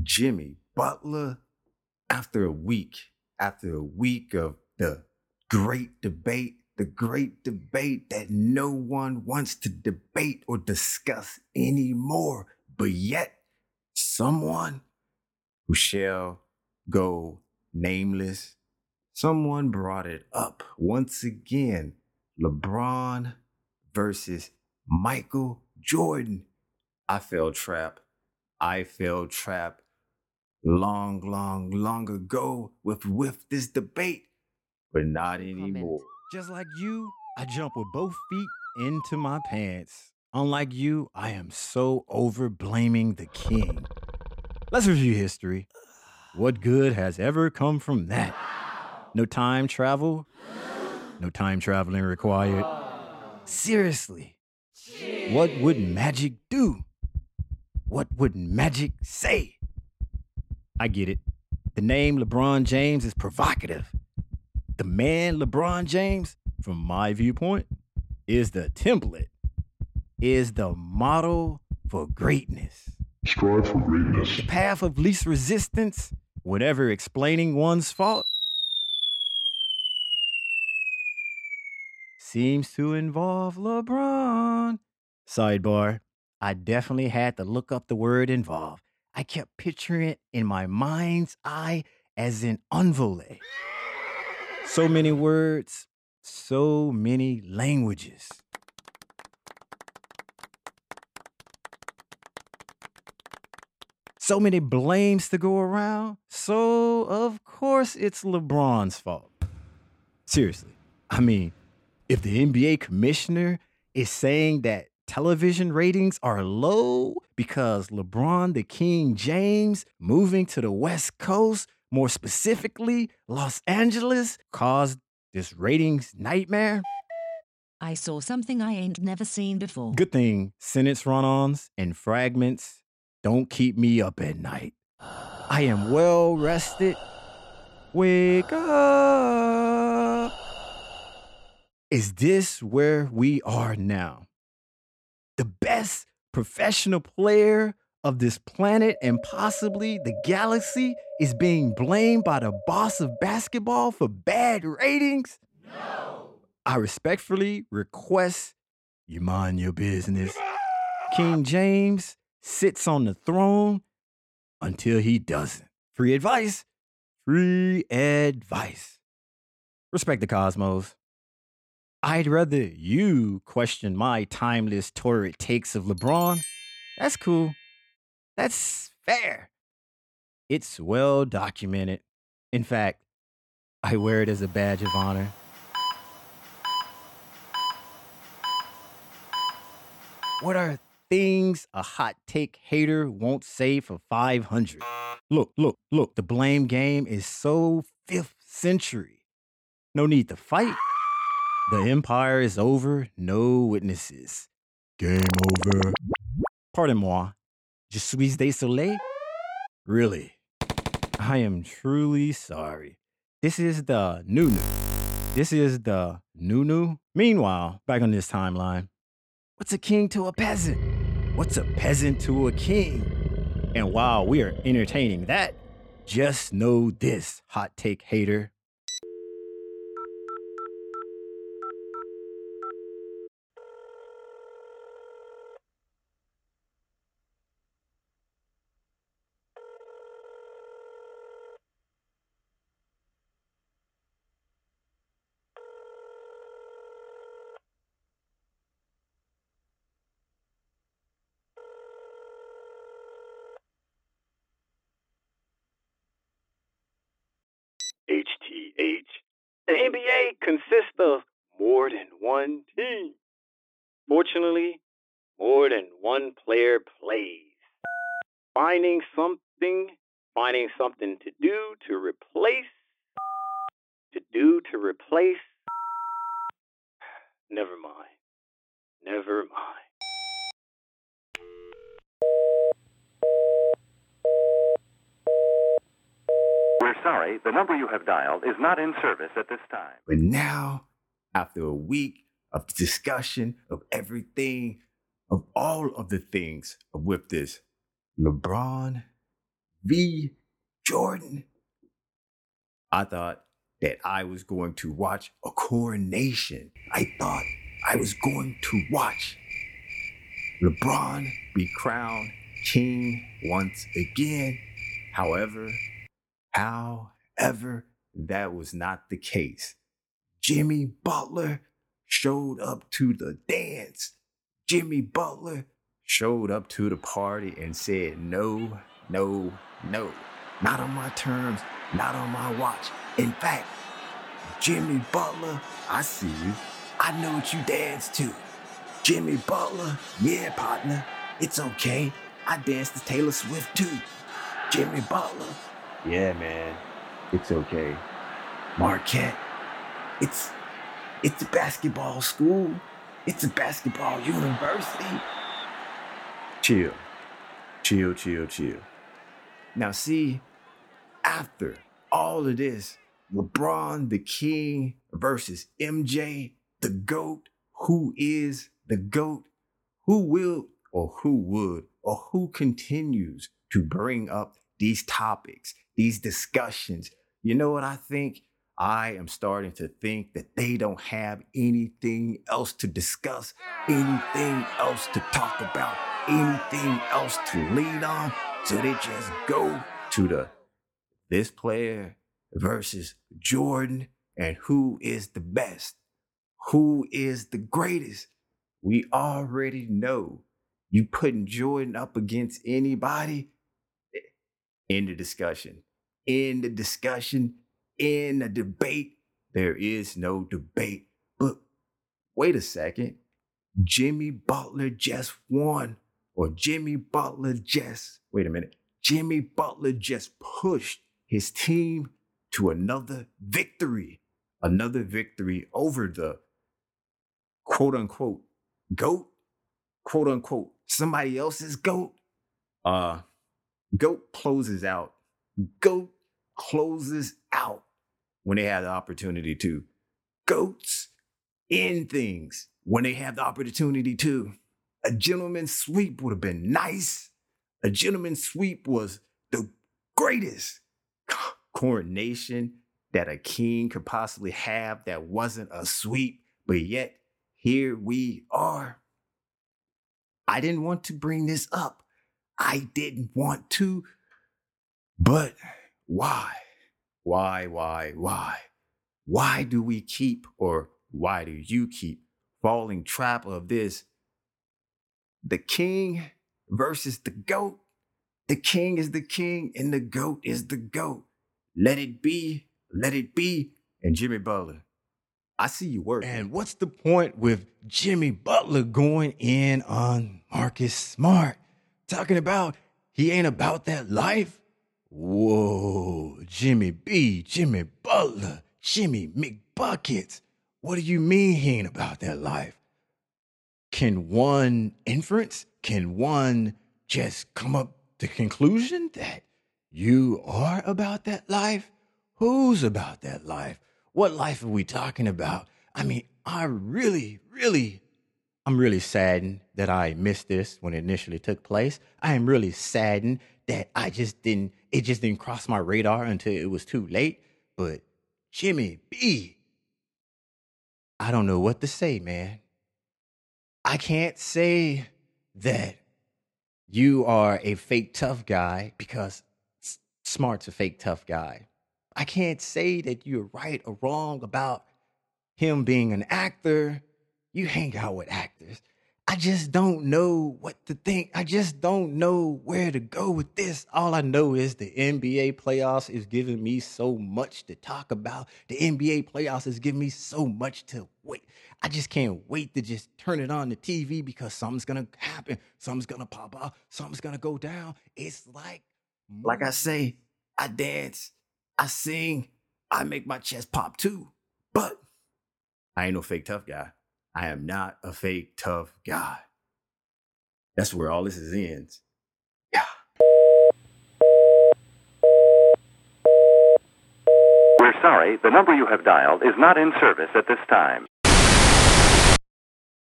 Jimmy Butler, after a week, after a week of the great debate, the great debate that no one wants to debate or discuss anymore, but yet someone who shall go nameless, someone brought it up once again. LeBron versus Michael Jordan. I fell trap. I fell trap long, long, long ago with with this debate, but not anymore. Just like you, I jump with both feet into my pants. Unlike you, I am so over blaming the king. Let's review history. What good has ever come from that? No time travel? No time traveling required. Seriously, what would magic do? What would magic say? I get it. The name LeBron James is provocative. The man LeBron James, from my viewpoint, is the template, is the model for greatness. Strive for greatness. The path of least resistance, whatever explaining one's fault, seems to involve LeBron. Sidebar, I definitely had to look up the word involve. I kept picturing it in my mind's eye as an envolé. So many words, so many languages. So many blames to go around. So, of course, it's LeBron's fault. Seriously. I mean, if the NBA commissioner is saying that television ratings are low because LeBron the King James moving to the West Coast, more specifically Los Angeles, caused this ratings nightmare. I saw something I ain't never seen before. Good thing sentence run ons and fragments don't keep me up at night. I am well rested. Wake up. Is this where we are now? The best professional player of this planet and possibly the galaxy is being blamed by the boss of basketball for bad ratings? No. I respectfully request you mind your business. King James sits on the throne until he doesn't. Free advice. Free advice. Respect the cosmos. I'd rather you question my timeless torrid takes of LeBron. That's cool. That's fair. It's well documented. In fact, I wear it as a badge of honor. What are things a hot take hater won't say for 500? Look, look, look, the blame game is so fifth century. No need to fight. The empire is over, no witnesses. Game over. Pardon moi. Je suis désolé? Really? I am truly sorry. This is the Nunu. This is the Nunu. Meanwhile, back on this timeline, what's a king to a peasant? What's a peasant to a king? And while we are entertaining that, just know this, hot take hater. The NBA consists of more than one team. Fortunately, more than one player plays. Finding something, finding something to do to replace, to do to replace. Never mind. Never mind. We're sorry, the number you have dialed is not in service at this time. But now, after a week of discussion of everything, of all of the things with this LeBron v. Jordan. I thought that I was going to watch a coronation. I thought I was going to watch LeBron be crowned king once again. However, however, that was not the case. Jimmy Butler showed up to the dance. Jimmy Butler showed up to the party and said, No, no, no. Not on my terms, not on my watch. In fact, Jimmy Butler, I see you. I know what you dance to. Jimmy Butler, yeah, partner, it's okay. I dance to Taylor Swift too. Jimmy Butler, yeah, man, it's okay. Marquette, it's it's a basketball school. It's a basketball university. Chill, chill, chill, chill. Now, see, after all of this, LeBron the King versus MJ the GOAT, who is the GOAT, who will or who would or who continues to bring up these topics, these discussions. You know what I think? I am starting to think that they don't have anything else to discuss, anything else to talk about, anything else to lead on. So they just go to the this player versus Jordan and who is the best, who is the greatest. We already know you putting Jordan up against anybody in the discussion. In the discussion, in the debate, there is no debate. But wait a second. Jimmy Butler just won, or Jimmy Butler just, wait a minute. Jimmy Butler just pushed his team to another victory, another victory over the quote unquote GOAT, quote unquote somebody else's GOAT. Uh, GOAT closes out. GOAT closes out when they have the opportunity to. Goats in things when they have the opportunity to. A gentleman's sweep would have been nice. A gentleman's sweep was the greatest coronation that a king could possibly have that wasn't a sweep, but yet here we are. I didn't want to bring this up. I didn't want to. But why? Why, why, why? Why do we keep, or why do you keep falling trap of this? The king versus the goat. The king is the king and the goat is the goat. Let it be, let it be. And Jimmy Butler, I see you working. And what's the point with Jimmy Butler going in on Marcus Smart, talking about he ain't about that life? Whoa, Jimmy B, Jimmy Butler, Jimmy McBuckets. What do you mean he ain't about that life? Can one inference, can one just come up to conclusion that you are about that life? Who's about that life? What life are we talking about? I mean, I really, really, I'm really saddened that I missed this when it initially took place. I am really saddened that I just didn't, it just didn't cross my radar until it was too late. But Jimmy B, I don't know what to say, man. I can't say that you are a fake tough guy because Smart's a fake tough guy. I can't say that you're right or wrong about him being an actor. You hang out with actors. I just don't know what to think. I just don't know where to go with this. All I know is the NBA playoffs is giving me so much to talk about. The NBA playoffs is giving me so much to wait. I just can't wait to just turn it on the TV because something's gonna happen. Something's gonna pop out. Something's gonna go down. It's like, like I say, I dance, I sing, I make my chest pop too. But I ain't no fake tough guy. I am not a fake tough guy. That's where all this is ends. Yeah. We're sorry, the number you have dialed is not in service at this time.